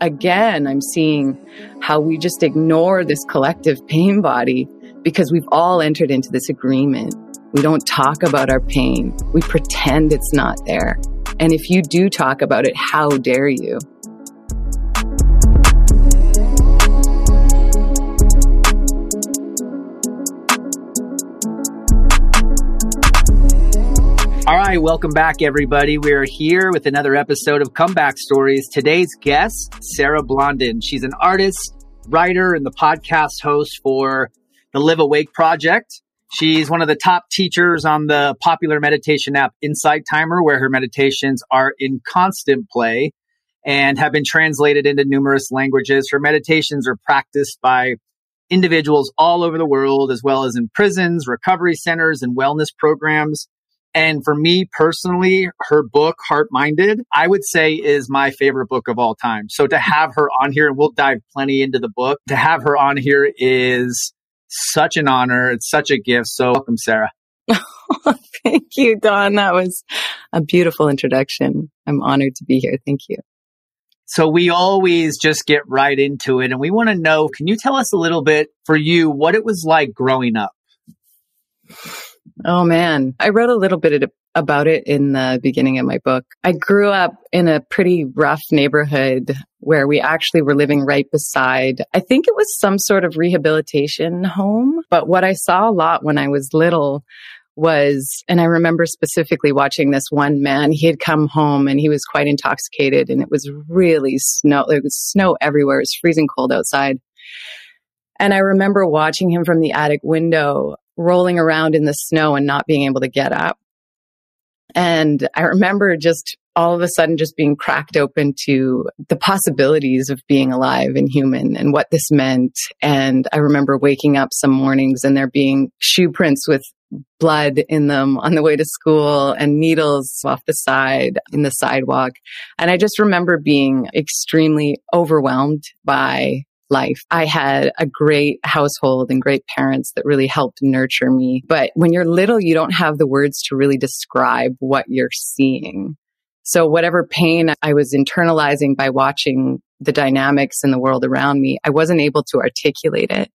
again, I'm seeing how we just ignore this collective pain body because we've all entered into this agreement. We don't talk about our pain. We pretend it's not there. And if you do talk about it, how dare you? Right, welcome back, everybody. We're here with another episode of Comeback Stories. Today's guest, Sarah Blondin. She's an artist, writer, and the podcast host for the Live Awake Project. She's one of the top teachers on the popular meditation app Insight Timer, where her meditations are in constant play and have been translated into numerous languages. Her meditations are practiced by individuals all over the world, as well as in prisons, recovery centers, and wellness programs. And for me personally, her book, Heart Minded, I would say is my favorite book of all time. So to have her on here, and we'll dive plenty into the book, to have her on here is such an honor. It's such a gift. So welcome, Sarah. Thank you, Don. That was a beautiful introduction. I'm honored to be here. Thank you. So we always just get right into it and we want to know, can you tell us a little bit for you what it was like growing up? Oh man, I wrote a little bit about it in the beginning of my book. I grew up in a pretty rough neighborhood where we actually were living right beside, I think it was some sort of rehabilitation home. But what I saw a lot when I was little was, and I remember specifically watching this one man, he had come home and he was quite intoxicated and it was really snow, there was snow everywhere. It was freezing cold outside. And I remember watching him from the attic window rolling around in the snow and not being able to get up. And I remember just all of a sudden just being cracked open to the possibilities of being alive and human and what this meant. And I remember waking up some mornings and there being shoe prints with blood in them on the way to school and needles off the side in the sidewalk. And I just remember being extremely overwhelmed by life. I had a great household and great parents that really helped nurture me. But when you're little, you don't have the words to really describe what you're seeing. So whatever pain I was internalizing by watching the dynamics in the world around me, I wasn't able to articulate it.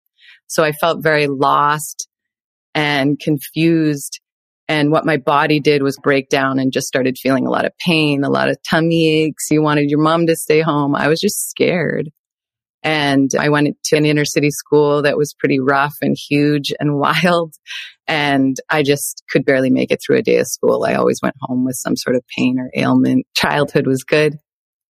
So I felt very lost and confused. And what my body did was break down and just started feeling a lot of pain, a lot of tummy aches. You wanted your mom to stay home. I was just scared. And I went to an inner city school that was pretty rough and huge and wild. And I just could barely make it through a day of school. I always went home with some sort of pain or ailment. Childhood was good,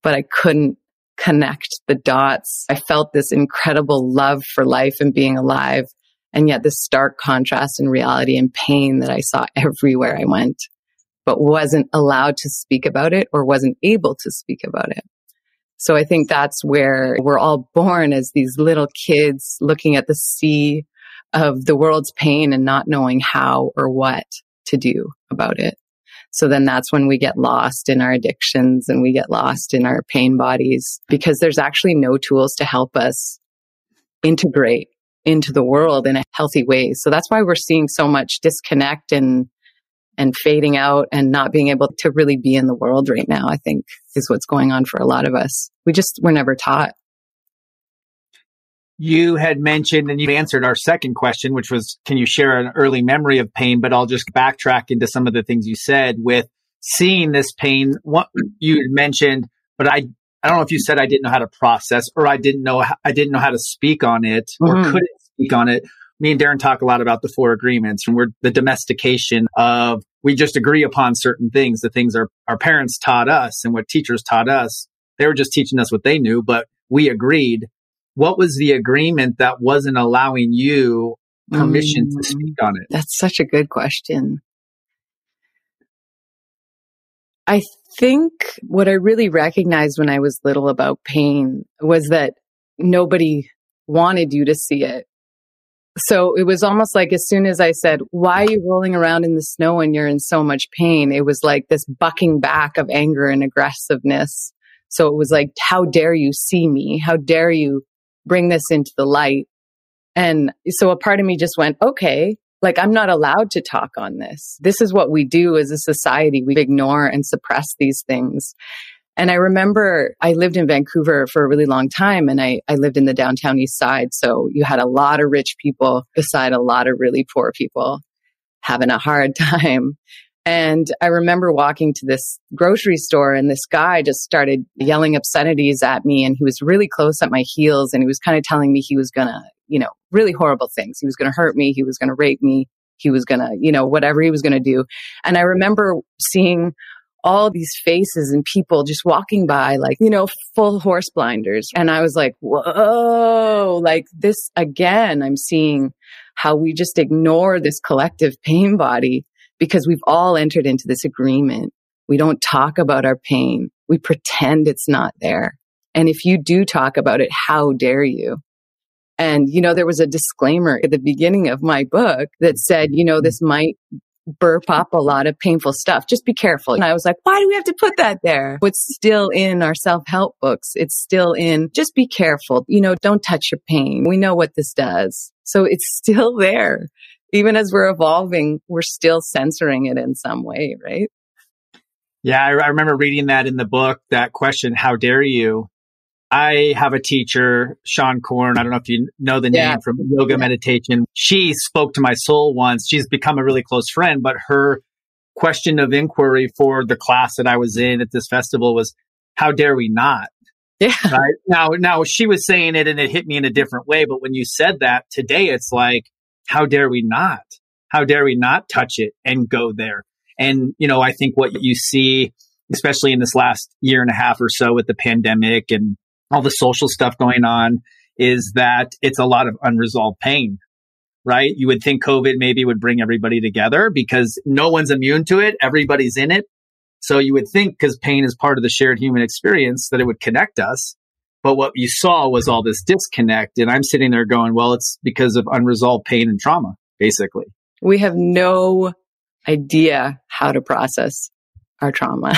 but I couldn't connect the dots. I felt this incredible love for life and being alive. And yet this stark contrast in reality and pain that I saw everywhere I went, but wasn't allowed to speak about it or wasn't able to speak about it. So I think that's where we're all born as these little kids looking at the sea of the world's pain and not knowing how or what to do about it. So then that's when we get lost in our addictions and we get lost in our pain bodies because there's actually no tools to help us integrate into the world in a healthy way. So that's why we're seeing so much disconnect and and fading out and not being able to really be in the world right now, I think is what's going on for a lot of us. We just were never taught. You had mentioned and you answered our second question, which was, can you share an early memory of pain? But I'll just backtrack into some of the things you said with seeing this pain. What you mentioned, but I, I don't know if you said I didn't know how to process or I didn't know, I didn't know how to speak on it or mm-hmm. couldn't speak on it. Me and Darren talk a lot about the four agreements and we're the domestication of we just agree upon certain things, the things our, our parents taught us and what teachers taught us. They were just teaching us what they knew, but we agreed. What was the agreement that wasn't allowing you permission mm, to speak on it? That's such a good question. I think what I really recognized when I was little about pain was that nobody wanted you to see it. So it was almost like as soon as I said, why are you rolling around in the snow when you're in so much pain? It was like this bucking back of anger and aggressiveness. So it was like, how dare you see me? How dare you bring this into the light? And so a part of me just went, okay, like I'm not allowed to talk on this. This is what we do as a society. We ignore and suppress these things. And I remember I lived in Vancouver for a really long time and I, I lived in the downtown east side. So you had a lot of rich people beside a lot of really poor people having a hard time. And I remember walking to this grocery store and this guy just started yelling obscenities at me and he was really close at my heels and he was kind of telling me he was gonna, you know, really horrible things. He was gonna hurt me. He was gonna rape me. He was gonna, you know, whatever he was gonna do. And I remember seeing all these faces and people just walking by, like, you know, full horse blinders. And I was like, whoa, like this again, I'm seeing how we just ignore this collective pain body because we've all entered into this agreement. We don't talk about our pain. We pretend it's not there. And if you do talk about it, how dare you? And, you know, there was a disclaimer at the beginning of my book that said, you know, this might burp up a lot of painful stuff. Just be careful. And I was like, why do we have to put that there? It's still in our self help books. It's still in, just be careful. You know, don't touch your pain. We know what this does. So it's still there. Even as we're evolving, we're still censoring it in some way, right? Yeah, I remember reading that in the book, that question, how dare you? I have a teacher, Seane Corn. I don't know if you know the yeah. name from yoga yeah. meditation. She spoke to my soul once. She's become a really close friend, but her question of inquiry for the class that I was in at this festival was, how dare we not? Yeah. Right? Now, now she was saying it and it hit me in a different way. But when you said that today, it's like, how dare we not? How dare we not touch it and go there? And, you know, I think what you see, especially in this last year and a half or so with the pandemic and all the social stuff going on is that it's a lot of unresolved pain, right? You would think COVID maybe would bring everybody together because no one's immune to it. Everybody's in it. So you would think because pain is part of the shared human experience that it would connect us. But what you saw was all this disconnect. And I'm sitting there going, well, it's because of unresolved pain and trauma, basically. We have no idea how to process our trauma.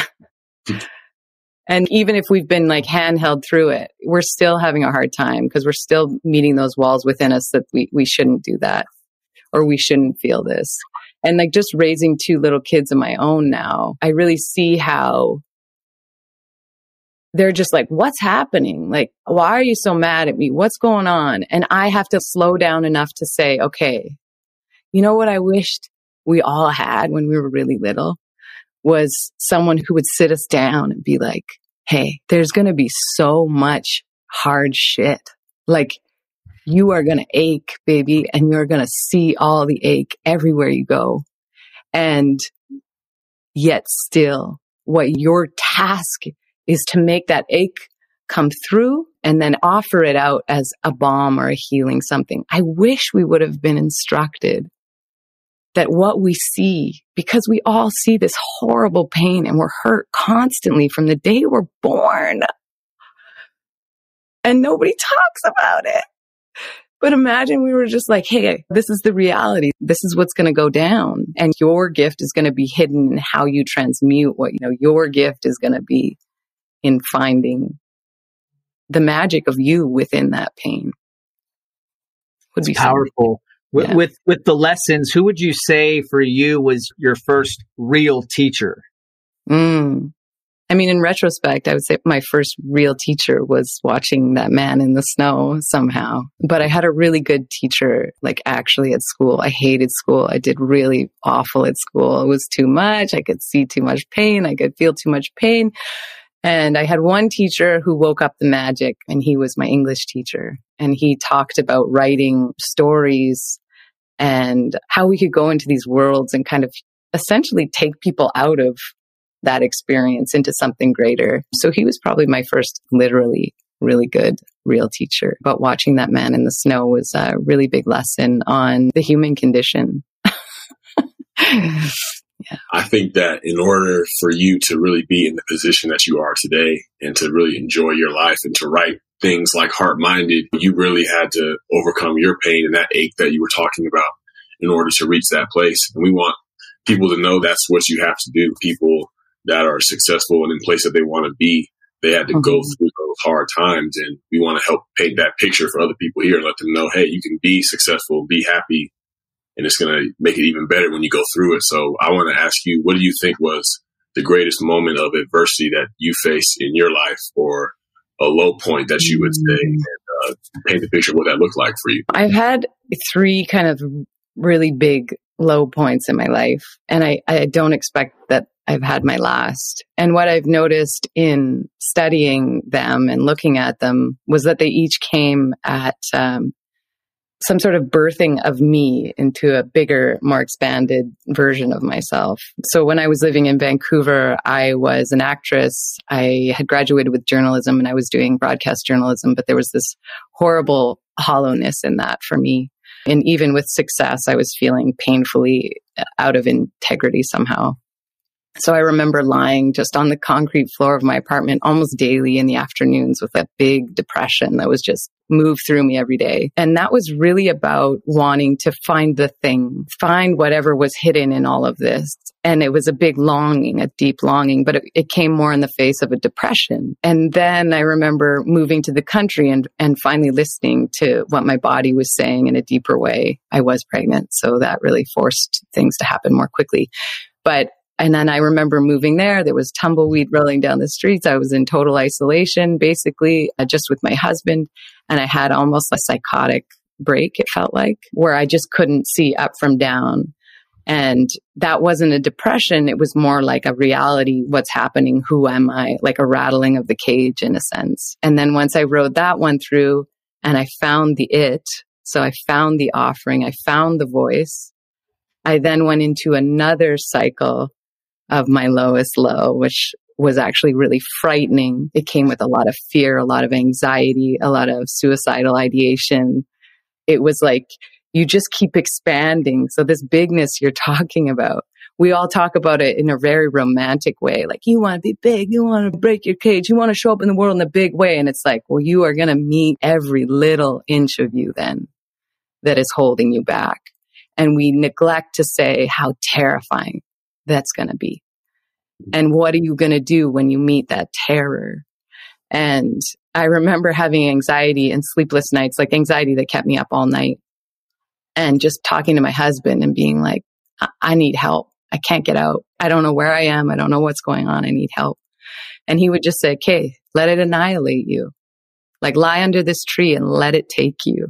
And even if we've been like handheld through it, we're still having a hard time because we're still meeting those walls within us that we, we shouldn't do that or we shouldn't feel this. And like just raising two little kids of my own now, I really see how they're just like, what's happening? Like, why are you so mad at me? What's going on? And I have to slow down enough to say, okay, you know what I wished we all had when we were really little was someone who would sit us down and be like, hey, there's going to be so much hard shit. Like you are going to ache, baby, and you're going to see all the ache everywhere you go. And yet still what your task is to make that ache come through and then offer it out as a balm or a healing something. I wish we would have been instructed that what we see, because we all see this horrible pain and we're hurt constantly from the day we're born. And nobody talks about it. But imagine we were just like, Hey, this is the reality. This is what's going to go down. And your gift is going to be hidden in how you transmute what, you know, your gift is going to be in finding the magic of you within that pain. Would be powerful. With, yeah. with with the lessons, who would you say for you was your first real teacher? Mm. I mean, in retrospect, I would say my first real teacher was watching that man in the snow somehow. But I had a really good teacher, like actually at school. I hated school. I did really awful at school. It was too much. I could see too much pain. I could feel too much pain. And I had one teacher who woke up the magic and he was my English teacher. And he talked about writing stories and how we could go into these worlds and kind of essentially take people out of that experience into something greater. So he was probably my first literally really good real teacher. But watching that man in the snow was a really big lesson on the human condition. yeah. I think that in order for you to really be in the position that you are today and to really enjoy your life and to write things like heart minded, you really had to overcome your pain and that ache that you were talking about in order to reach that place. And we want people to know that's what you have to do. People that are successful and in place that they want to be, they had to mm-hmm. go through those hard times. And we want to help paint that picture for other people here and let them know, hey, you can be successful, be happy, and it's going to make it even better when you go through it. So I want to ask you, what do you think was the greatest moment of adversity that you faced in your life or a low point that you would say and uh, paint the picture of what that looked like for you? I've had three kind of really big low points in my life. And I, I don't expect that I've had my last. And what I've noticed in studying them and looking at them was that they each came at um, some sort of birthing of me into a bigger, more expanded version of myself. So when I was living in Vancouver, I was an actress. I had graduated with journalism and I was doing broadcast journalism, but there was this horrible hollowness in that for me. And even with success, I was feeling painfully out of integrity somehow. So I remember lying just on the concrete floor of my apartment almost daily in the afternoons with a big depression that was just moved through me every day. And that was really about wanting to find the thing, find whatever was hidden in all of this. And it was a big longing, a deep longing, but it, it came more in the face of a depression. And then I remember moving to the country and, and finally listening to what my body was saying in a deeper way. I was pregnant. So that really forced things to happen more quickly. But and then I remember moving there. There was tumbleweed rolling down the streets. I was in total isolation, basically, uh, just with my husband. And I had almost a psychotic break, it felt like, where I just couldn't see up from down. And that wasn't a depression. It was more like a reality. What's happening? Who am I? Like a rattling of the cage in a sense. And then once I rode that one through and I found the it, so I found the offering, I found the voice. I then went into another cycle of my lowest low, which was actually really frightening. It came with a lot of fear, a lot of anxiety, a lot of suicidal ideation. It was like you just keep expanding. So this bigness you're talking about, we all talk about it in a very romantic way. Like you want to be big, you want to break your cage, you want to show up in the world in a big way. And it's like, well, you are going to meet every little inch of you then that is holding you back. And we neglect to say how terrifying that's going to be. Mm-hmm. And what are you going to do when you meet that terror? And I remember having anxiety and sleepless nights, like anxiety that kept me up all night. And just talking to my husband and being like, I, I need help. I can't get out. I don't know where I am. I don't know what's going on. I need help. And he would just say, okay, let it annihilate you. Like lie under this tree and let it take you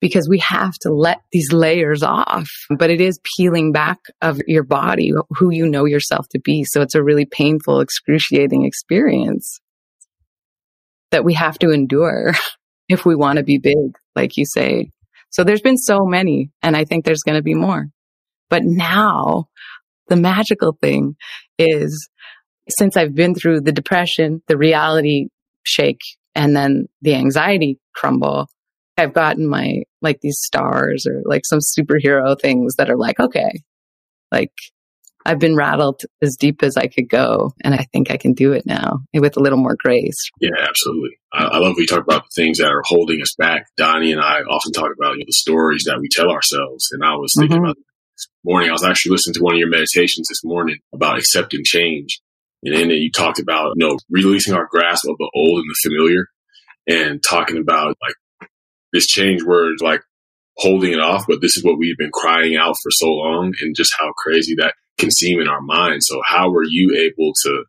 because we have to let these layers off. But it is peeling back of your body, who you know yourself to be. So it's a really painful, excruciating experience that we have to endure if we want to be big, like you say. So there's been so many, and I think there's going to be more. But now the magical thing is since I've been through the depression, the reality shake, and then the anxiety crumble, I've gotten my like these stars or like some superhero things that are like, okay, like I've been rattled as deep as I could go. And I think I can do it now with a little more grace. Yeah, absolutely. I, I love we talk about the things that are holding us back. Donnie and I often talk about you know, the stories that we tell ourselves. And I was thinking mm-hmm. about this morning, I was actually listening to one of your meditations this morning about accepting change. And then you talked about, you know, releasing our grasp of the old and the familiar and talking about like this change word, like holding it off, but this is what we've been crying out for so long and just how crazy that can seem in our minds. So how were you able to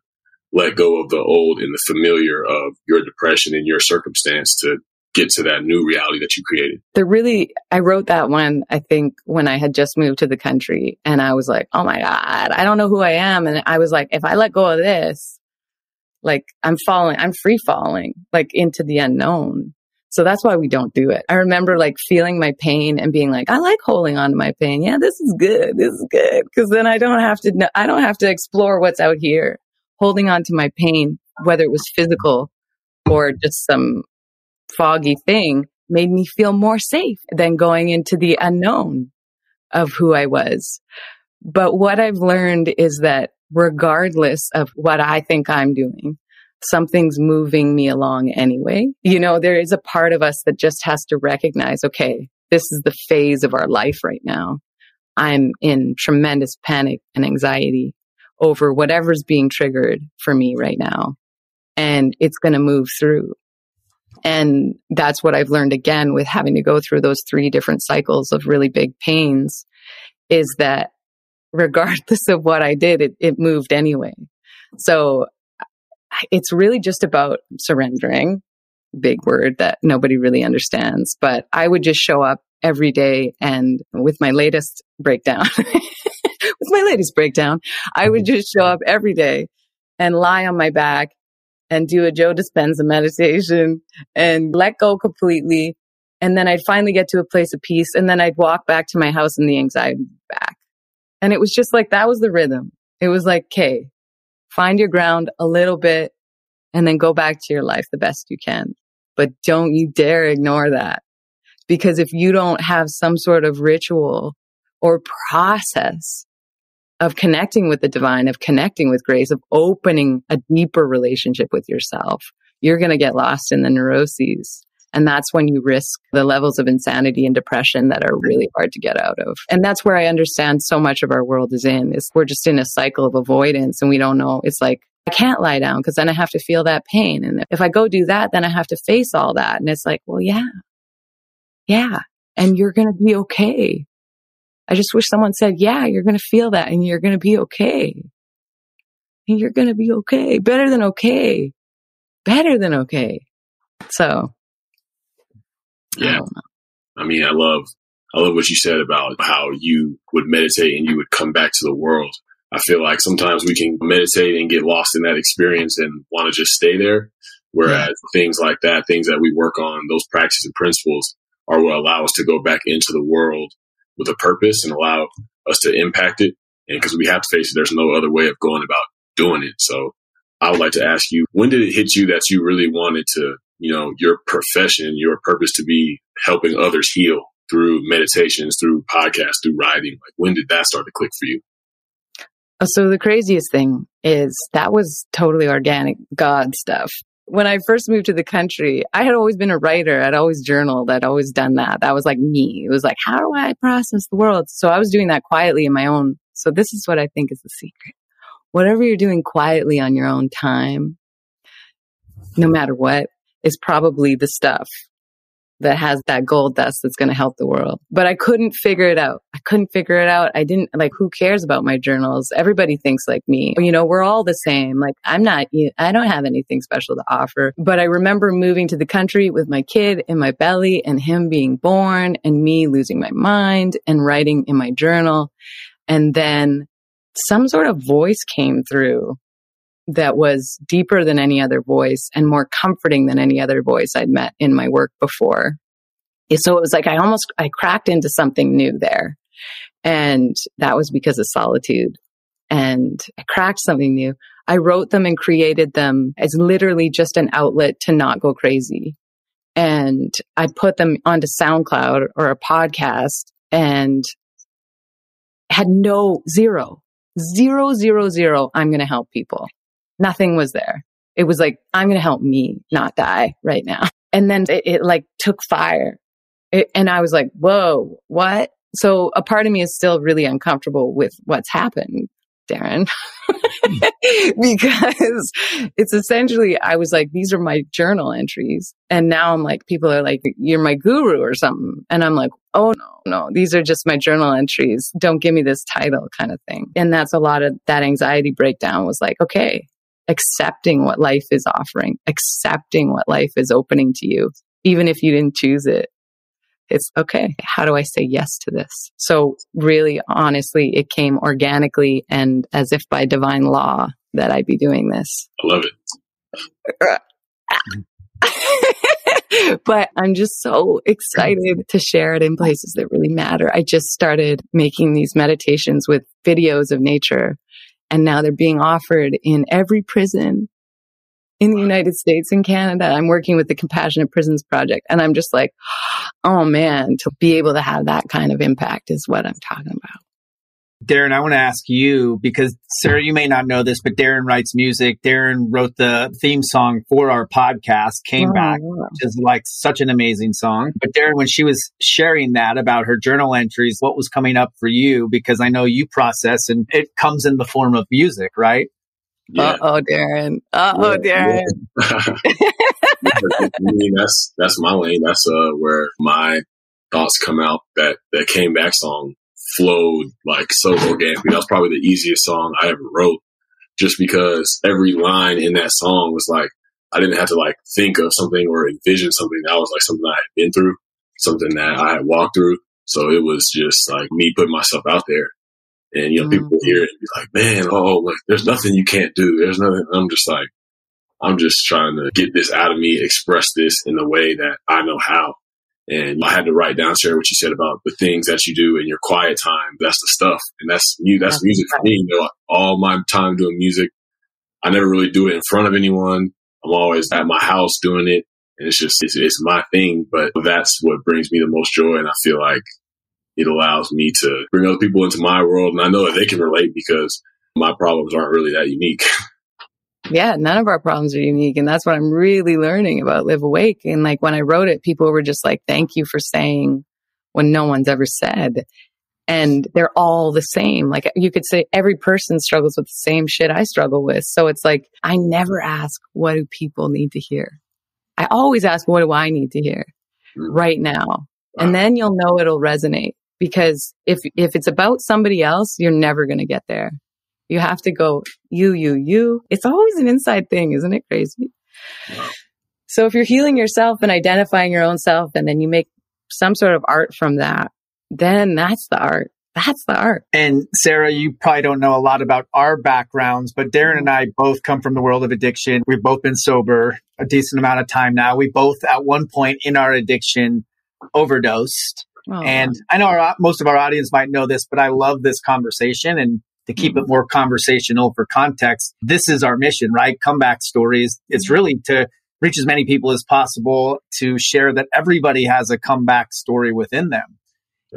let go of the old and the familiar of your depression and your circumstance to get to that new reality that you created? The really, I wrote that one, I think, when I had just moved to the country and I was like, oh my God, I don't know who I am. And I was like, if I let go of this, like I'm falling, I'm free falling, like into the unknown. So that's why we don't do it. I remember like feeling my pain and being like, I like holding on to my pain. Yeah, this is good. This is good. Cause then I don't have to, I don't have to explore what's out here. Holding on to my pain, whether it was physical or just some foggy thing made me feel more safe than going into the unknown of who I was. But what I've learned is that regardless of what I think I'm doing, something's moving me along anyway. You know, there is a part of us that just has to recognize, okay, this is the phase of our life right now. I'm in tremendous panic and anxiety over whatever's being triggered for me right now. And it's going to move through. And that's what I've learned again with having to go through those three different cycles of really big pains is that regardless of what I did, it, it moved anyway. So it's really just about surrendering, big word that nobody really understands. But I would just show up every day and with my latest breakdown, with my latest breakdown, I would just show up every day and lie on my back and do a Joe Dispenza meditation and let go completely. And then I'd finally get to a place of peace. And then I'd walk back to my house and the anxiety back. And it was just like, that was the rhythm. It was like, okay, find your ground a little bit and then go back to your life the best you can. But don't you dare ignore that. Because if you don't have some sort of ritual or process of connecting with the divine, of connecting with grace, of opening a deeper relationship with yourself, you're going to get lost in the neuroses. And that's when you risk the levels of insanity and depression that are really hard to get out of. And that's where I understand so much of our world is in is we're just in a cycle of avoidance and we don't know. It's like, I can't lie down because then I have to feel that pain. And if I go do that, then I have to face all that. And it's like, well, yeah, yeah. And you're going to be okay. I just wish someone said, yeah, you're going to feel that and you're going to be okay. And you're going to be okay. Better than okay. Better than okay. So yeah. I, I mean, I love, I love what you said about how you would meditate and you would come back to the world. I feel like sometimes we can meditate and get lost in that experience and want to just stay there. Whereas yeah. things like that, things that we work on, those practices and principles are what allow us to go back into the world with a purpose and allow us to impact it. And because we have to face it, there's no other way of going about doing it. So I would like to ask you, when did it hit you that you really wanted to you know, your profession, your purpose to be helping others heal through meditations, through podcasts, through writing? Like, when did that start to click for you? Uh, so the craziest thing is that was totally organic God stuff. When I first moved to the country, I had always been a writer. I'd always journaled. I'd always done that. That was like me. It was like, how do I process the world? So I was doing that quietly in my own. So this is what I think is the secret. Whatever you're doing quietly on your own time, no matter what, is probably the stuff that has that gold dust that's going to help the world. But I couldn't figure it out. I couldn't figure it out. I didn't like, who cares about my journals? Everybody thinks like me. You know, we're all the same. Like, I'm not, I don't have anything special to offer. But I remember moving to the country with my kid in my belly and him being born and me losing my mind and writing in my journal. And then some sort of voice came through that was deeper than any other voice and more comforting than any other voice I'd met in my work before. So it was like I almost, I cracked into something new there. And that was because of solitude. And I cracked something new. I wrote them and created them as literally just an outlet to not go crazy. And I put them onto SoundCloud or a podcast and had no zero zero, zero, zero. I'm going to help people. Nothing was there. It was like, I'm going to help me not die right now. And then it, it like took fire. It, and I was like, whoa, what? So a part of me is still really uncomfortable with what's happened, Darren, hmm. because it's essentially, I was like, these are my journal entries. And now I'm like, people are like, you're my guru or something. And I'm like, oh no, no, these are just my journal entries. Don't give me this title kind of thing. And that's a lot of that anxiety breakdown was like, okay, accepting what life is offering, accepting what life is opening to you, even if you didn't choose it. It's okay. How do I say yes to this? So really, honestly, it came organically and as if by divine law that I'd be doing this. I love it. but I'm just so excited to share it in places that really matter. I just started making these meditations with videos of nature and now they're being offered in every prison in the United States and Canada. I'm working with the Compassionate Prisons Project and I'm just like, oh man, to be able to have that kind of impact is what I'm talking about. Darren, I want to ask you because Sarah, you may not know this, but Darren writes music. Darren wrote the theme song for our podcast, Came oh, Back, yeah. which is like such an amazing song. But Darren, when she was sharing that about her journal entries, what was coming up for you? Because I know you process and it comes in the form of music, right? Yeah. Uh oh, Darren. Uh oh, yeah, Darren. Yeah. I mean, that's that's my lane. That's uh where my thoughts come out. That that came back song flowed like so organically. That was probably the easiest song I ever wrote just because every line in that song was like, I didn't have to like think of something or envision something that was like something I had been through, something that I had walked through. So it was just like me putting myself out there. And, you know, mm-hmm. people hear it and be like, man, oh, like there's nothing you can't do. There's nothing. I'm just like, I'm just trying to get this out of me, express this in the way that I know how. And I had to write down, Sarah, what you said about the things that you do in your quiet time. That's the stuff. And that's you, that's, that's music for me. You know, all my time doing music, I never really do it in front of anyone. I'm always at my house doing it. And it's just, it's, it's my thing, but that's what brings me the most joy. And I feel like it allows me to bring other people into my world. And I know that they can relate because my problems aren't really that unique. Yeah, none of our problems are unique. And that's what I'm really learning about Live Awake. And like when I wrote it, people were just like, thank you for saying when no one's ever said. And they're all the same. Like you could say every person struggles with the same shit I struggle with. So it's like, I never ask, what do people need to hear? I always ask, what do I need to hear mm. right now? Wow. And then you'll know it'll resonate because if, if it's about somebody else, you're never going to get there. You have to go you, you, you. It's always an inside thing, isn't it crazy? So if you're healing yourself and identifying your own self and then you make some sort of art from that, then that's the art. That's the art. And Sarah, you probably don't know a lot about our backgrounds, but Darren and I both come from the world of addiction. We've both been sober a decent amount of time now. We both at one point in our addiction overdosed. Oh, and I know our, most of our audience might know this, but I love this conversation and to keep it more conversational for context. This is our mission, right? Comeback stories. It's really to reach as many people as possible to share that everybody has a comeback story within them.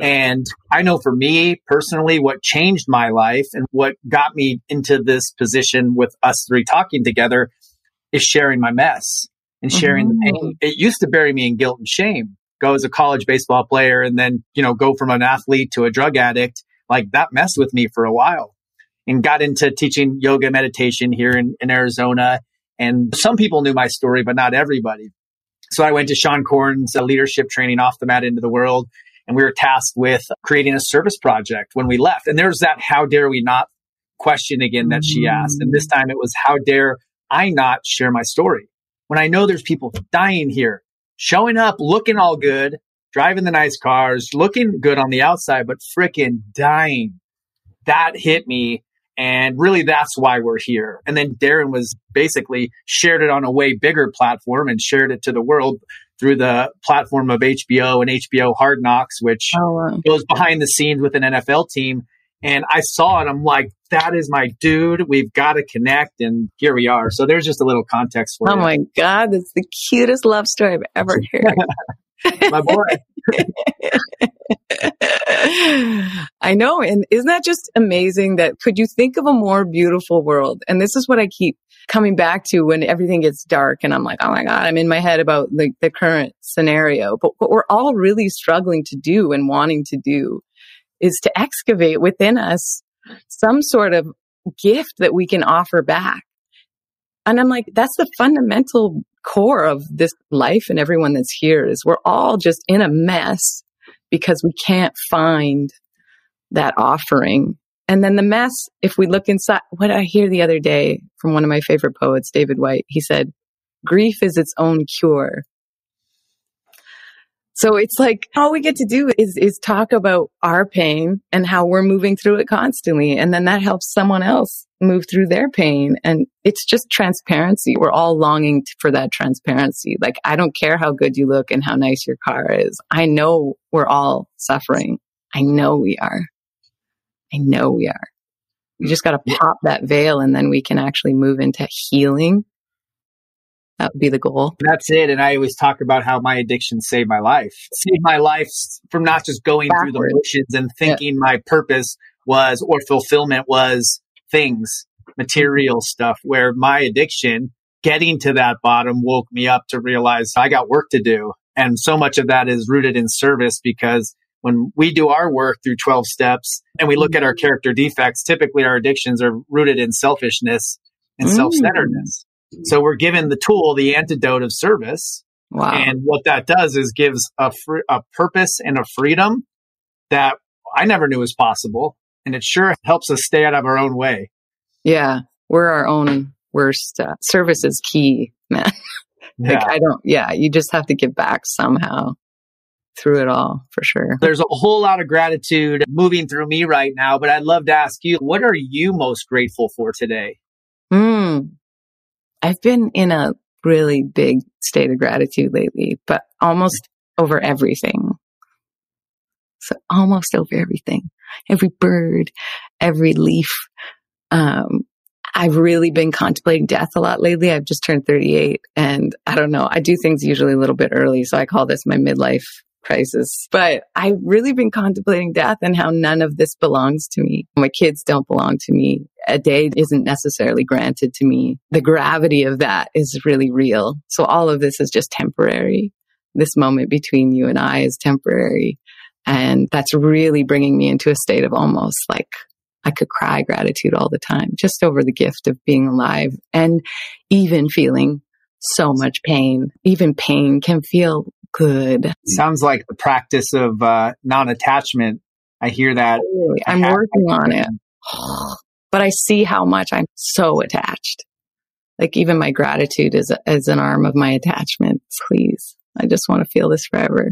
And I know for me personally, what changed my life and what got me into this position with us three talking together is sharing my mess and sharing mm-hmm. the pain. It used to bury me in guilt and shame. Go as a college baseball player and then, you know, go from an athlete to a drug addict. Like that messed with me for a while and got into teaching yoga meditation here in, in Arizona. And some people knew my story, but not everybody. So I went to Seane Corn's leadership training off the mat into the world. And we were tasked with creating a service project when we left. And there's that how dare we not question again that she asked. And this time it was how dare I not share my story when I know there's people dying here, showing up, looking all good, driving the nice cars, looking good on the outside, but freaking dying. That hit me and really, that's why we're here. And then Darren was basically shared it on a way bigger platform and shared it to the world through the platform of HBO and HBO Hard Knocks, which oh, wow. goes behind the scenes with an NFL team. And I saw it. I'm like, that is my dude. We've got to connect. And here we are. So there's just a little context for oh you. Oh my God. That's the cutest love story I've ever heard. My boy. I know. And isn't that just amazing that could you think of a more beautiful world? And this is what I keep coming back to when everything gets dark and I'm like, oh my God, I'm in my head about like the current scenario. But what we're all really struggling to do and wanting to do is to excavate within us some sort of gift that we can offer back. And I'm like, that's the fundamental core of this life and everyone that's here is we're all just in a mess because we can't find that offering. And then the mess, if we look inside, what I hear the other day from one of my favorite poets, David Whyte, he said, grief is its own cure. So it's like all we get to do is, is talk about our pain and how we're moving through it constantly. And then that helps someone else move through their pain. And it's just transparency. We're all longing for that transparency. Like, I don't care how good you look and how nice your car is. I know we're all suffering. I know we are. I know we are. We mm. just got to pop that veil and then we can actually move into healing that would be the goal. That's it. And I always talk about how my addiction saved my life. Saved my life from not just going Backwards. through the motions and thinking yeah. my purpose was or fulfillment was things, material stuff, where my addiction, getting to that bottom woke me up to realize I got work to do. And so much of that is rooted in service because when we do our work through 12 steps and we look at our character defects, typically our addictions are rooted in selfishness and mm. self-centeredness. So we're given the tool, the antidote of service. Wow. And what that does is gives a, fr- a purpose and a freedom that I never knew was possible. And it sure helps us stay out of our own way. Yeah. We're our own worst. Uh, service is key, man. like, yeah. I don't, yeah, you just have to give back somehow through it all for sure. There's a whole lot of gratitude moving through me right now, but I'd love to ask you, what are you most grateful for today? Hmm. I've been in a really big state of gratitude lately, but almost over everything. So almost over everything, every bird, every leaf. Um, I've really been contemplating death a lot lately. I've just turned 38 and I don't know. I do things usually a little bit early. So I call this my midlife crisis. But I've really been contemplating death and how none of this belongs to me. My kids don't belong to me. A day isn't necessarily granted to me. The gravity of that is really real. So all of this is just temporary. This moment between you and I is temporary. And that's really bringing me into a state of almost like I could cry gratitude all the time just over the gift of being alive and even feeling so much pain. Even pain can feel good. Sounds like the practice of uh, non attachment. I hear that. I'm working on it. But I see how much I'm so attached. Like even my gratitude is, is an arm of my attachment. Please. I just want to feel this forever.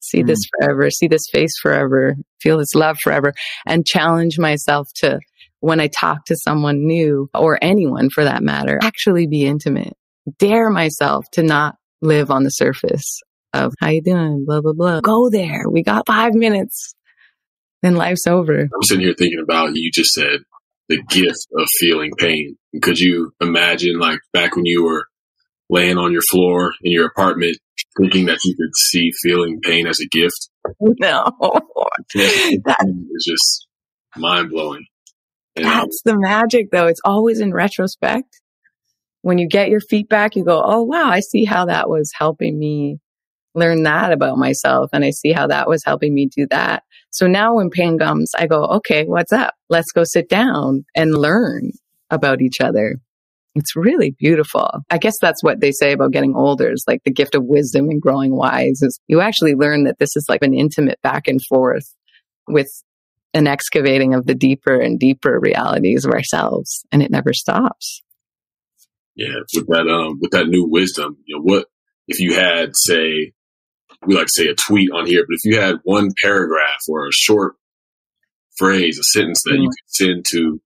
See mm. this forever. See this face forever. Feel this love forever and challenge myself to when I talk to someone new or anyone for that matter, actually be intimate. Dare myself to not live on the surface of how you doing, blah, blah, blah. Go there. We got five minutes. Then life's over. I'm sitting here thinking about you just said the gift of feeling pain. Could you imagine like back when you were laying on your floor in your apartment thinking that you could see feeling pain as a gift? No. that is just mind blowing. That's the magic though. It's always in retrospect when you get your feedback, you go, Oh, wow, I see how that was helping me learn that about myself. And I see how that was helping me do that. So now when pain comes, I go, okay, what's up? Let's go sit down and learn about each other. It's really beautiful. I guess that's what they say about getting older is like the gift of wisdom and growing wise is you actually learn that this is like an intimate back and forth with an excavating of the deeper and deeper realities of ourselves and it never stops. Yeah, with that um with that new wisdom, you know, what if you had say we like to say a tweet on here, but if you had one paragraph or a short phrase, a sentence that mm-hmm. you could send to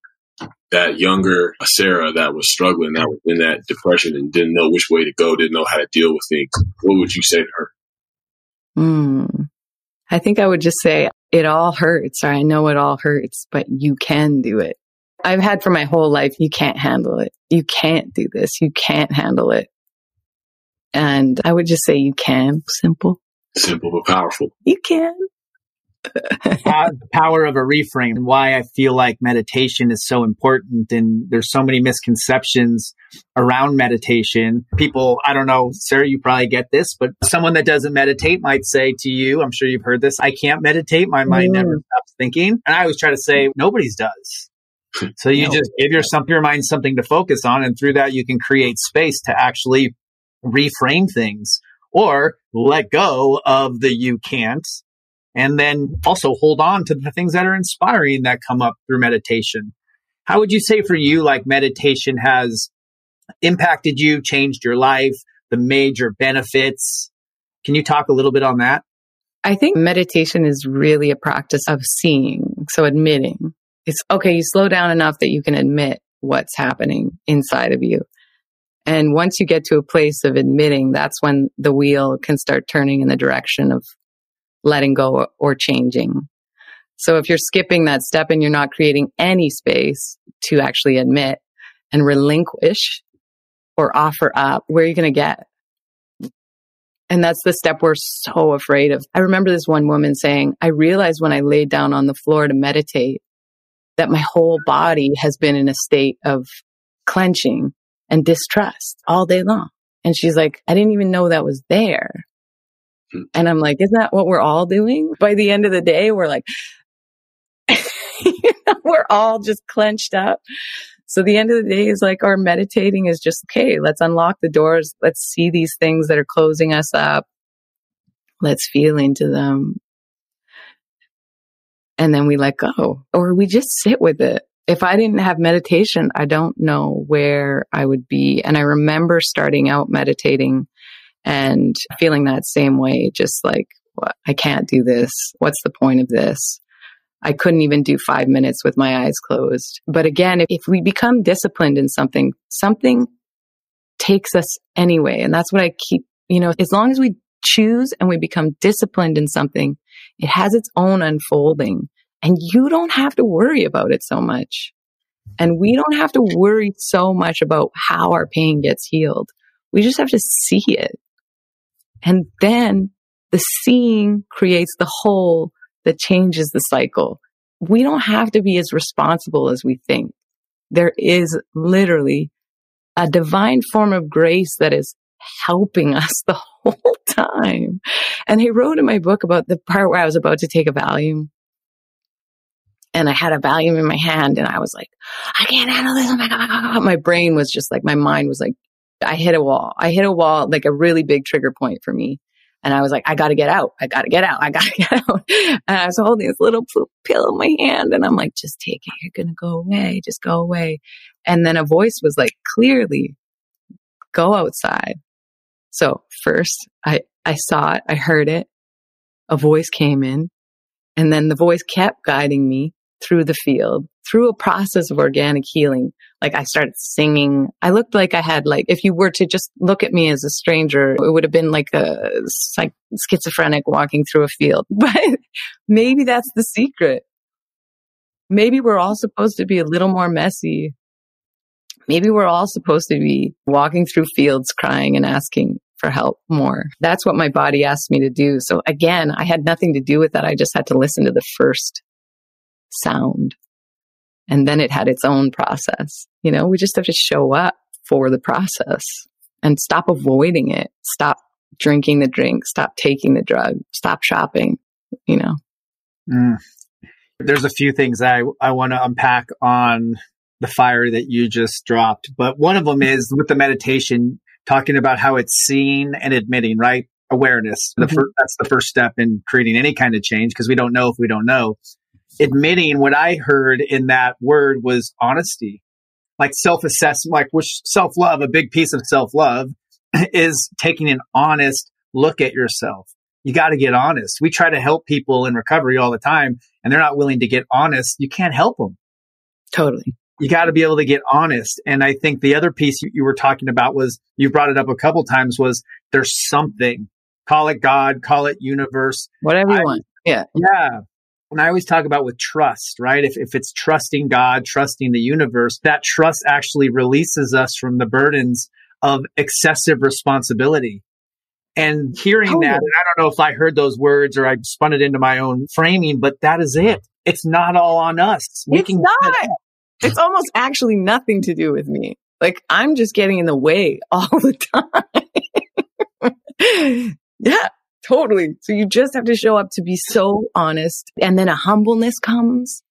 that younger Sarah that was struggling, that was in that depression and didn't know which way to go, didn't know how to deal with things, what would you say to her? Hmm. I think I would just say it all hurts, or I know it all hurts, but you can do it. I've had for my whole life, you can't handle it. You can't do this. You can't handle it. And I would just say you can. Simple. Simple but powerful. You can. the power of a reframe and why I feel like meditation is so important. And there's so many misconceptions around meditation. People, I don't know, Sarah, you probably get this, but someone that doesn't meditate might say to you, I'm sure you've heard this, I can't meditate. My mind never mm. stops thinking. And I always try to say, nobody's does. So you no. just give your, your mind something to focus on. And through that, you can create space to actually reframe things or let go of the you can't and then also hold on to the things that are inspiring that come up through meditation. How would you say for you, like meditation has impacted you, changed your life, the major benefits? Can you talk a little bit on that? I think meditation is really a practice of seeing. So admitting it's okay. You slow down enough that you can admit what's happening inside of you. And once you get to a place of admitting, that's when the wheel can start turning in the direction of letting go or changing. So if you're skipping that step and you're not creating any space to actually admit and relinquish or offer up, where are you going to get? And that's the step we're so afraid of. I remember this one woman saying, I realized when I laid down on the floor to meditate that my whole body has been in a state of clenching and distrust all day long. And she's like, I didn't even know that was there. Hmm. And I'm like, isn't that what we're all doing? By the end of the day, we're like, we're all just clenched up. So the end of the day is like our meditating is just, okay, let's unlock the doors. Let's see these things that are closing us up. Let's feel into them. And then we let go or we just sit with it. If I didn't have meditation, I don't know where I would be. And I remember starting out meditating and feeling that same way, just like. I can't do this. What's the point of this? I couldn't even do five minutes with my eyes closed. But again, if, we become disciplined in something, something takes us anyway. And that's what I keep, you know, as long as we choose and we become disciplined in something, it has its own unfolding and you don't have to worry about it so much. And we don't have to worry so much about how our pain gets healed. We just have to see it. And then the seeing creates the whole that changes the cycle. We don't have to be as responsible as we think. There is literally a divine form of grace that is helping us the whole time. And he wrote in my book about the part where I was about to take a Valium. And I had a Valium in my hand and I was like, I can't handle this. Oh, oh, oh my God. My brain was just like, my mind was like, I hit a wall. I hit a wall, like a really big trigger point for me. And I was like, I gotta get out. I gotta get out. I gotta get out. And I was holding this little pill in my hand and I'm like, just take it. You're gonna go away. Just go away. And then a voice was like, clearly, go outside. So first I, I saw it. I heard it. A voice came in and then the voice kept guiding me through the field, through a process of organic healing. Like I started singing. I looked like I had like, if you were to just look at me as a stranger, it would have been like a like schizophrenic walking through a field. But maybe that's the secret. Maybe we're all supposed to be a little more messy. Maybe we're all supposed to be walking through fields crying and asking for help more. That's what my body asked me to do. So again, I had nothing to do with that. I just had to listen to the first sound. And then it had its own process. You know, we just have to show up for the process and stop avoiding it. Stop drinking the drink. Stop taking the drug. Stop shopping, you know. Mm. There's a few things I, I want to unpack on the fire that you just dropped. But one of them is with the meditation, talking about how it's seeing and admitting, right? Awareness. Mm-hmm. The fir- that's the first step in creating any kind of change because we don't know if we don't know admitting what I heard in that word was honesty, like self assessment, like which self love, a big piece of self love is taking an honest look at yourself. You got to get honest. We try to help people in recovery all the time and they're not willing to get honest. You can't help them. Totally. You got to be able to get honest. And I think the other piece you, you were talking about was you brought it up a couple times was there's something. Call it God, call it universe. Whatever you I, want. Yeah. Yeah. And I always talk about with trust, right? If, if it's trusting God, trusting the universe, that trust actually releases us from the burdens of excessive responsibility. And hearing that, and I don't know if I heard those words or I spun it into my own framing, but that is it. It's not all on us. It's not. It's almost actually nothing to do with me. Like I'm just getting in the way all the time. yeah, totally. So you just have to show up to be so honest. And then a humbleness comes.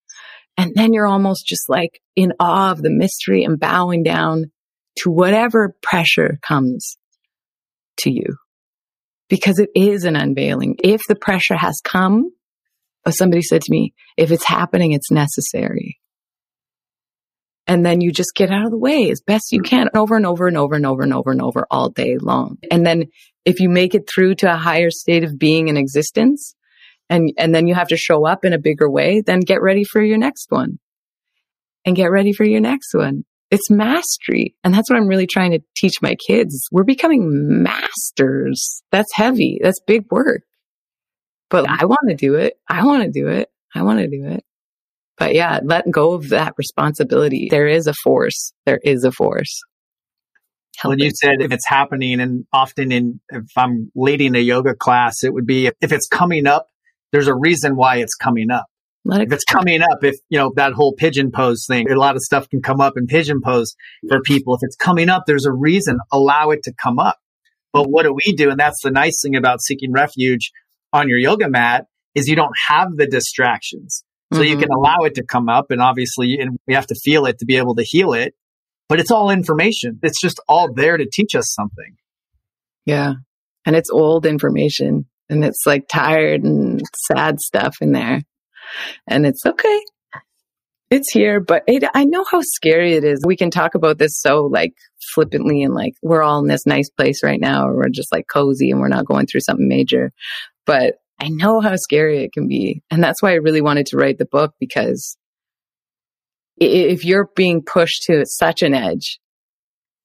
And then you're almost just like in awe of the mystery and bowing down to whatever pressure comes to you. Because it is an unveiling. If the pressure has come, somebody said to me, if it's happening, it's necessary. And then you just get out of the way as best you can over and over and over and over and over and over all day long. And then if you make it through to a higher state of being and existence and, and then you have to show up in a bigger way, then get ready for your next one and get ready for your next one. It's mastery. And that's what I'm really trying to teach my kids. We're becoming masters. That's heavy. That's big work. But I want to do it. I want to do it. I want to do it. But yeah, let go of that responsibility. There is a force. There is a force. When you said if it's happening, and often in if I'm leading a yoga class, it would be if, if it's coming up, there's a reason why it's coming up. It if it's coming up, if you know that whole pigeon pose thing, a lot of stuff can come up in pigeon pose for people. If it's coming up, there's a reason. Allow it to come up. But what do we do? And that's the nice thing about seeking refuge on your yoga mat is you don't have the distractions. So mm-hmm. you can mm-hmm. allow it to come up and obviously and we have to feel it to be able to heal it. But it's all information. It's just all there to teach us something. Yeah. And it's old information and it's like tired and sad stuff in there. And it's okay. It's here, but it, I know how scary it is. We can talk about this so like flippantly and like we're all in this nice place right now, or we're just like cozy and we're not going through something major. But I know how scary it can be. And that's why I really wanted to write the book because if you're being pushed to such an edge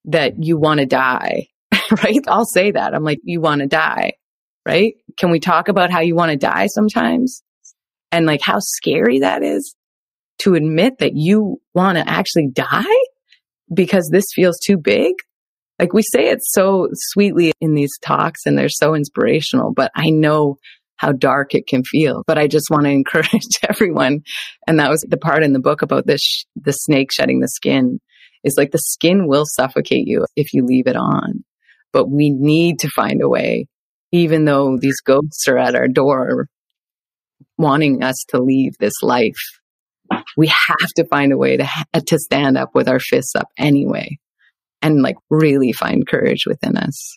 that you want to die, right? I'll say that. I'm like, you want to die, right? Can we talk about how you want to die sometimes? And like how scary that is to admit that you want to actually die because this feels too big. Like we say it so sweetly in these talks and they're so inspirational, but I know how dark it can feel. But I just want to encourage everyone. And that was the part in the book about this, the snake shedding the skin is like the skin will suffocate you if you leave it on. But we need to find a way, even though these ghosts are at our door wanting us to leave this life. We have to find a way to, to stand up with our fists up anyway and like really find courage within us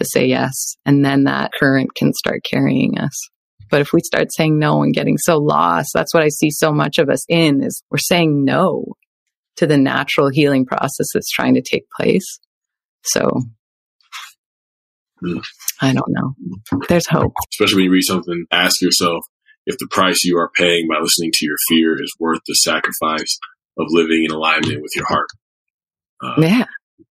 to say yes. And then that current can start carrying us. But if we start saying no and getting so lost, that's what I see so much of us in is we're saying no to the natural healing process that's trying to take place. So mm. I don't know. There's hope. Especially when you read something, ask yourself if the price you are paying by listening to your fear is worth the sacrifice of living in alignment with your heart. Uh, yeah.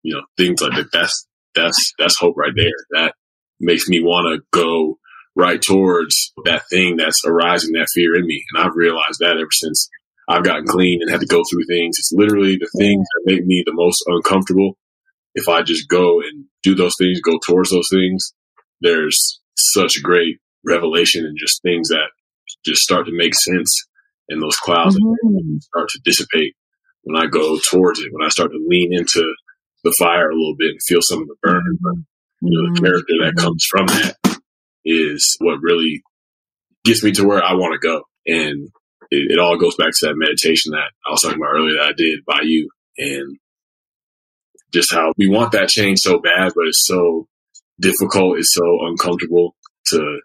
You know, things like that. That's that's that's hope right there. That makes me want to go right towards that thing that's arising that fear in me. And I've realized that ever since I've gotten clean and had to go through things. It's literally the things that make me the most uncomfortable. If I just go and do those things, go towards those things, there's such great revelation and just things that just start to make sense and those clouds mm-hmm. start to dissipate when I go towards it, when I start to lean into the fire a little bit and feel some of the burn. But you know, the mm-hmm. character that comes from that is what really gets me to where I want to go. And it, it, all goes back to that meditation that I was talking about earlier that I did by you and just how we want that change so bad, but it's so difficult. It's so uncomfortable to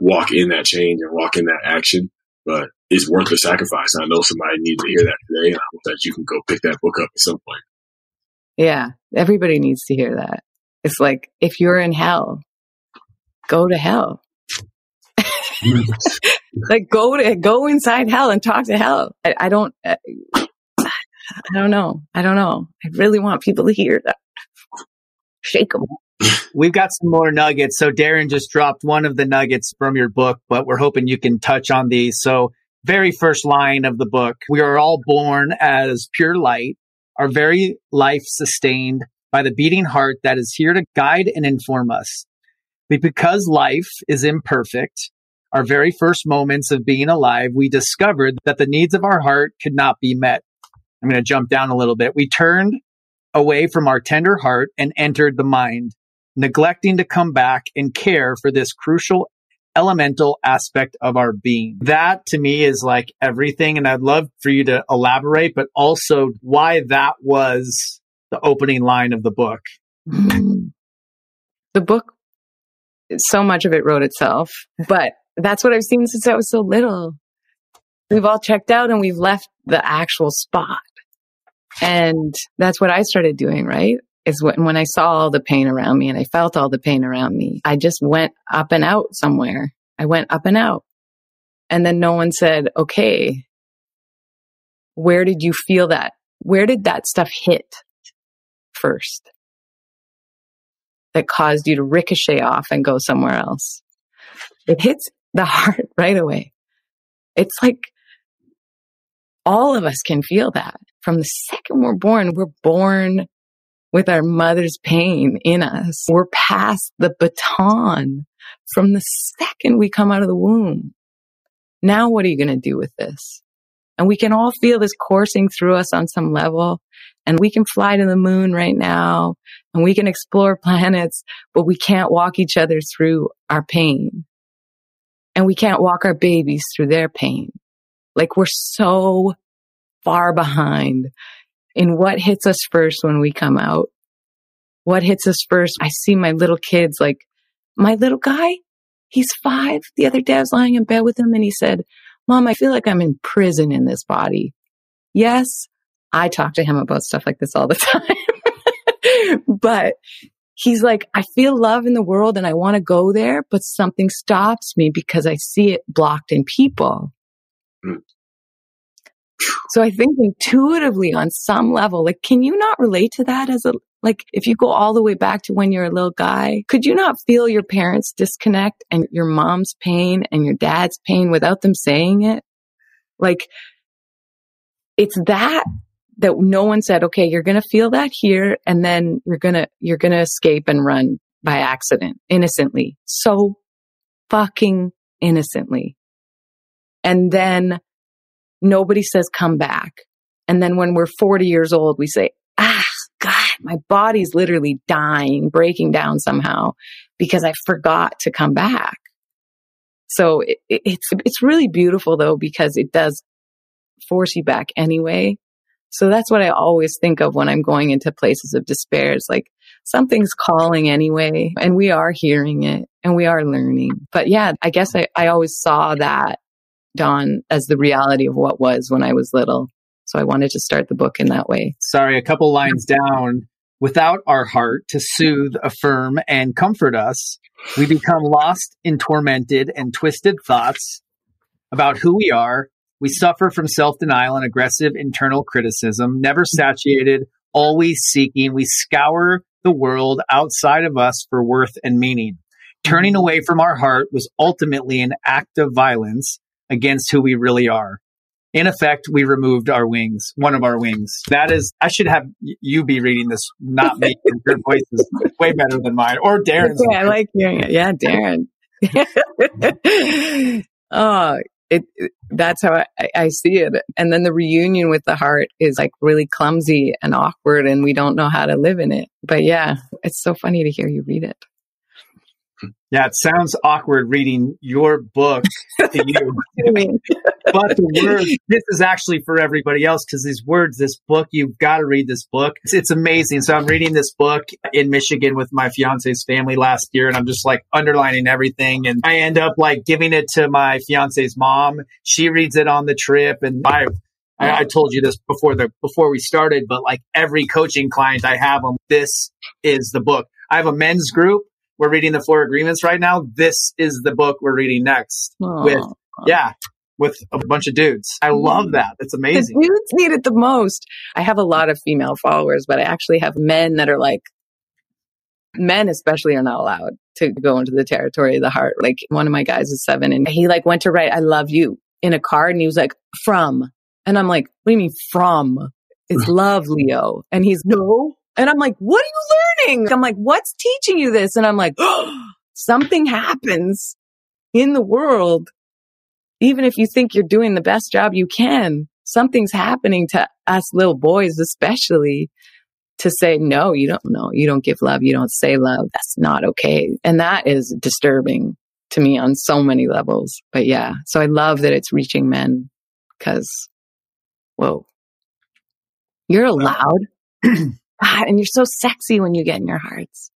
walk in that change and walk in that action, but it's worth the sacrifice. And I know somebody needs to hear that today and I hope that you can go pick that book up at some point. Yeah. Everybody needs to hear that. It's like, if you're in hell, go to hell. like go to, go inside hell and talk to hell. I, I don't, I, uh, I don't know. I don't know. I really want people to hear that. Shake them. We've got some more nuggets. So Darren just dropped one of the nuggets from your book, but we're hoping you can touch on these. So very first line of the book, we are all born as pure light are very life sustained by the beating heart that is here to guide and inform us. But because life is imperfect, our very first moments of being alive, we discovered that the needs of our heart could not be met. I'm going to jump down a little bit. We turned away from our tender heart and entered the mind, neglecting to come back and care for this crucial elemental aspect of our being. That to me is like everything. And I'd love for you to elaborate, but also why that was the opening line of the book. The book, so much of it wrote itself, but that's what I've seen since I was so little. We've all checked out and we've left the actual spot. And that's what I started doing, right? Is when, when I saw all the pain around me and I felt all the pain around me, I just went up and out somewhere. I went up and out. And then no one said, okay, where did you feel that? Where did that stuff hit first that caused you to ricochet off and go somewhere else? It hits the heart right away. It's like all of us can feel that from the second we're born. We're born with our mother's pain in us. We're past the baton from the second we come out of the womb. Now, what are you going to do with this? And we can all feel this coursing through us on some level. And we can fly to the moon right now and we can explore planets, but we can't walk each other through our pain and we can't walk our babies through their pain. Like we're so far behind in what hits us first when we come out. What hits us first? I see my little kids, like my little guy, he's five. The other day I was lying in bed with him and he said, mom, I feel like I'm in prison in this body. Yes, I talk to him about stuff like this all the time, but he's like, I feel love in the world and I want to go there, but something stops me because I see it blocked in people. Mm. So I think intuitively on some level, like, can you not relate to that as a, like, if you go all the way back to when you're a little guy, could you not feel your parents disconnect and your mom's pain and your dad's pain without them saying it? Like, it's that that no one said, okay, you're going to feel that here and then you're going to, you're going to escape and run by accident innocently. So fucking innocently. And then nobody says come back. And then when we're 40 years old, we say, ah, God, my body's literally dying, breaking down somehow because I forgot to come back. So it, it's, it's really beautiful though, because it does force you back anyway. So that's what I always think of when I'm going into places of despair. It's like something's calling anyway, and we are hearing it and we are learning. But yeah, I guess I, I always saw that dawn as the reality of what was when I was little. So I wanted to start the book in that way. Sorry, a couple lines down. Without our heart to soothe, affirm, and comfort us, we become lost in tormented and twisted thoughts about who we are we suffer from self denial and aggressive internal criticism, never satiated, always seeking. We scour the world outside of us for worth and meaning. Turning mm-hmm. away from our heart was ultimately an act of violence against who we really are. In effect, we removed our wings, one of our wings. That is, I should have you be reading this, not me. Your voice is way better than mine or Darren's. Yeah, I like hearing it. Yeah, Darren. oh, it, it that's how I, I see it. And then the reunion with the heart is like really clumsy and awkward, and we don't know how to live in it. But yeah, it's so funny to hear you read it. Yeah, it sounds awkward reading your book to you. but the words, this is actually for everybody else because these words, this book, you've got to read this book. It's, it's, amazing. So I'm reading this book in Michigan with my fiance's family last year and I'm just like underlining everything. And I end up like giving it to my fiance's mom. She reads it on the trip and I I, I, told you this before the before we started, but like every coaching client I have them, this is the book. I have a men's group we're reading the four agreements right now. This is the book we're reading next Aww. with, yeah, with a bunch of dudes. I love mm. that. It's amazing. The dudes need it the most. I have a lot of female followers, but I actually have men that are like, men especially are not allowed to go into the territory of the heart. Like one of my guys is seven and he like went to write, I love you in a card and he was like, from. And I'm like, what do you mean from? It's love, Leo. And he's, no, And I'm like, what are you learning? I'm like, what's teaching you this? And I'm like, oh, something happens in the world. Even if you think you're doing the best job you can, something's happening to us little boys, especially to say, no, you don't know. You don't give love. You don't say love. That's not okay. And that is disturbing to me on so many levels. But yeah, so I love that it's reaching men because, whoa, you're allowed. God, and you're so sexy when you get in your hearts.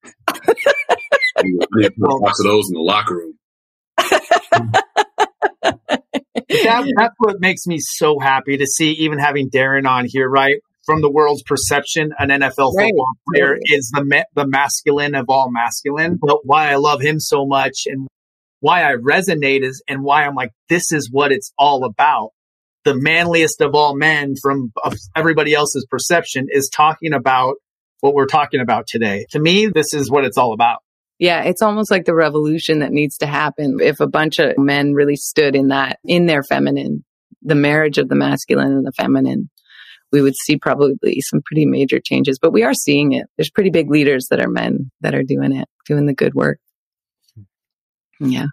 Lots of those in the locker room. that, that's what makes me so happy to see, even having Darren on here, right? From the world's perception, an NFL right. football player right. is the ma- the masculine of all masculine. But why I love him so much and why I resonate is, and why I'm like, this is what it's all about. The manliest of all men from everybody else's perception is talking about what we're talking about today. To me, this is what it's all about. Yeah, it's almost like the revolution that needs to happen if a bunch of men really stood in that, in their feminine, the marriage of the masculine and the feminine. We would see probably some pretty major changes, but we are seeing it. There's pretty big leaders that are men that are doing it, doing the good work. Yeah.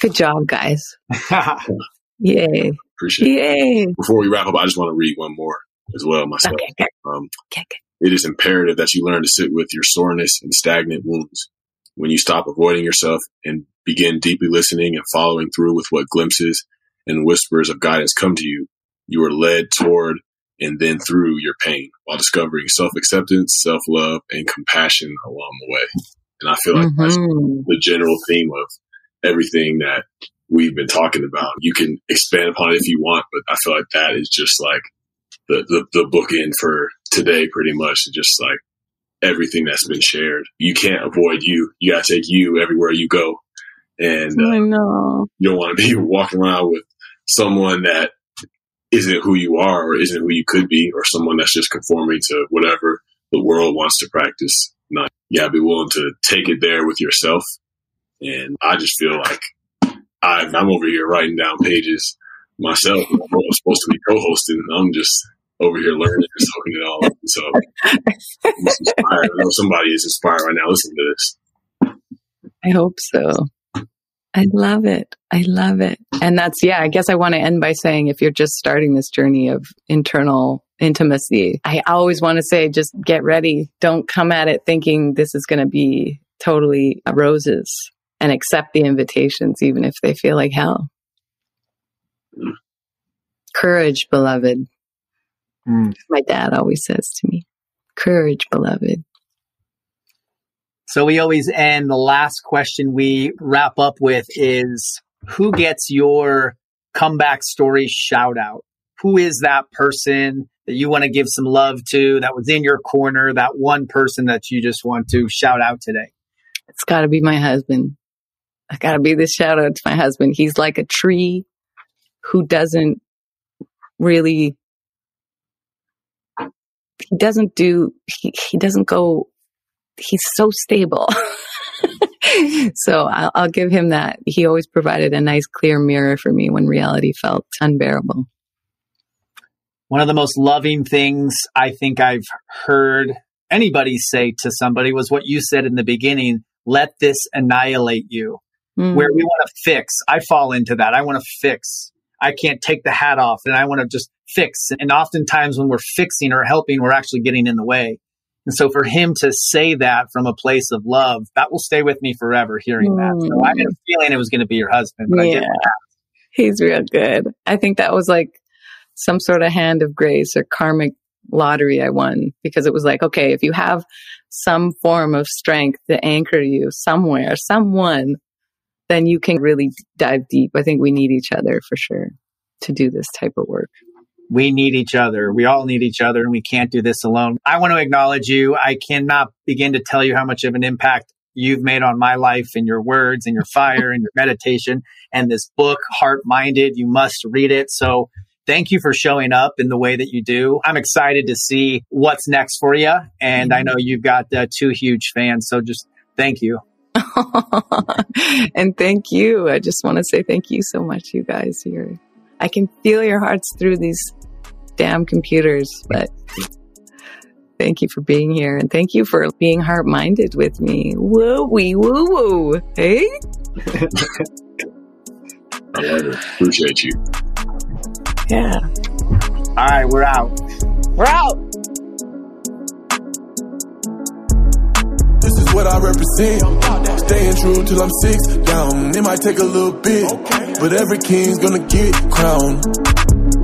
Good job, guys. Yay. Appreciate Yay. it. Before we wrap up, I just want to read one more as well myself. Okay. Um, okay. It is imperative that you learn to sit with your soreness and stagnant wounds. When you stop avoiding yourself and begin deeply listening and following through with what glimpses and whispers of guidance come to you, you are led toward and then through your pain while discovering self acceptance, self love, and compassion along the way. And I feel like mm-hmm. that's the general theme of everything that we've been talking about. You can expand upon it if you want, but I feel like that is just like the, the, the bookend for today pretty much just like everything that's been shared. You can't avoid you. You got to take you everywhere you go. And uh, I know. you don't want to be walking around with someone that isn't who you are or isn't who you could be or someone that's just conforming to whatever the world wants to practice. Not, you got to be willing to take it there with yourself. And I just feel like i am over here writing down pages myself. I'm supposed to be co-hosting. I'm just over here learning and soaking it all up. So I'm. I know somebody is inspired right now listening to this. I hope so. I love it. I love it. And that's, yeah, I guess I want to end by saying if you're just starting this journey of internal intimacy, I always want to say just get ready. Don't come at it thinking this is going to be totally roses and accept the invitations, even if they feel like hell. Mm. Courage, beloved. Mm. My dad always says to me, courage, beloved. So we always end the last question we wrap up with is who gets your comeback story shout out? Who is that person that you want to give some love to that was in your corner, that one person that you just want to shout out today? It's got to be my husband. I got to be this shout out to my husband. He's like a tree who doesn't really he doesn't do he, he doesn't go he's so stable. So I'll, I'll give him that. He always provided a nice clear mirror for me when reality felt unbearable. One of the most loving things i think i've heard anybody say to somebody was what you said in the beginning let this annihilate you mm. where we want to fix i fall into that i want to fix I can't take the hat off and I want to just fix. And oftentimes when we're fixing or helping, we're actually getting in the way. And so for him to say that from a place of love, that will stay with me forever hearing mm. that. So I had a feeling it was going to be your husband, but yeah. He's real good. I think that was like some sort of hand of grace or karmic lottery I won because it was like, okay, if you have some form of strength to anchor you somewhere, someone then you can really dive deep. I think we need each other for sure to do this type of work. We need each other. We all need each other and we can't do this alone. I want to acknowledge you. I cannot begin to tell you how much of an impact you've made on my life and your words and your fire and your meditation and this book, Heart Minded. You must read it. So thank you for showing up in the way that you do. I'm excited to see what's next for you. And I know you've got uh, two huge fans. So just thank you. and thank you. I just want to say thank you so much, you guys. Here, I can feel your hearts through these damn computers, but Thank you for being here. And thank you for being heart minded with me. Woo wee woo woo. Hey? I love it. Appreciate you. Yeah. All right, we're out. We're out. What I represent. Staying true till I'm six down. It might take a little bit, but every king's gonna get crowned.